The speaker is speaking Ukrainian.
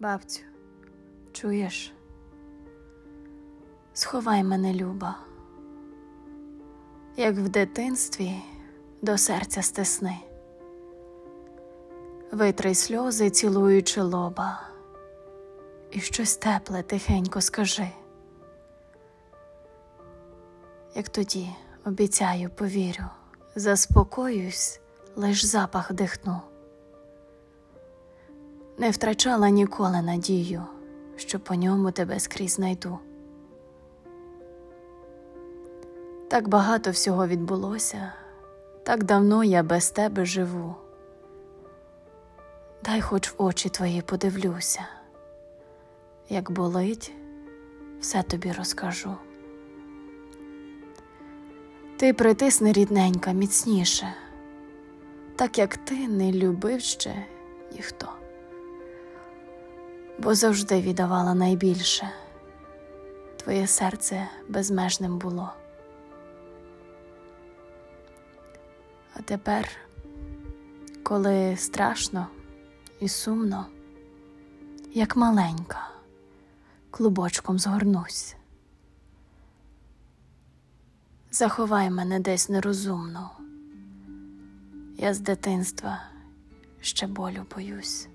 Бабцю, чуєш? Сховай мене, Люба, як в дитинстві до серця стисни, витри сльози, цілуючи лоба, і щось тепле тихенько скажи. Як тоді обіцяю, повірю, заспокоюсь, лиш запах дихну. Не втрачала ніколи надію, що по ньому тебе скрізь знайду. Так багато всього відбулося, так давно я без тебе живу. Дай хоч в очі твої подивлюся, як болить, все тобі розкажу. Ти притисни рідненька міцніше, так як ти не любив ще ніхто, бо завжди віддавала найбільше, твоє серце безмежним було. А тепер, коли страшно і сумно, як маленька, клубочком згорнусь. Заховай мене десь нерозумно, я з дитинства ще болю боюсь.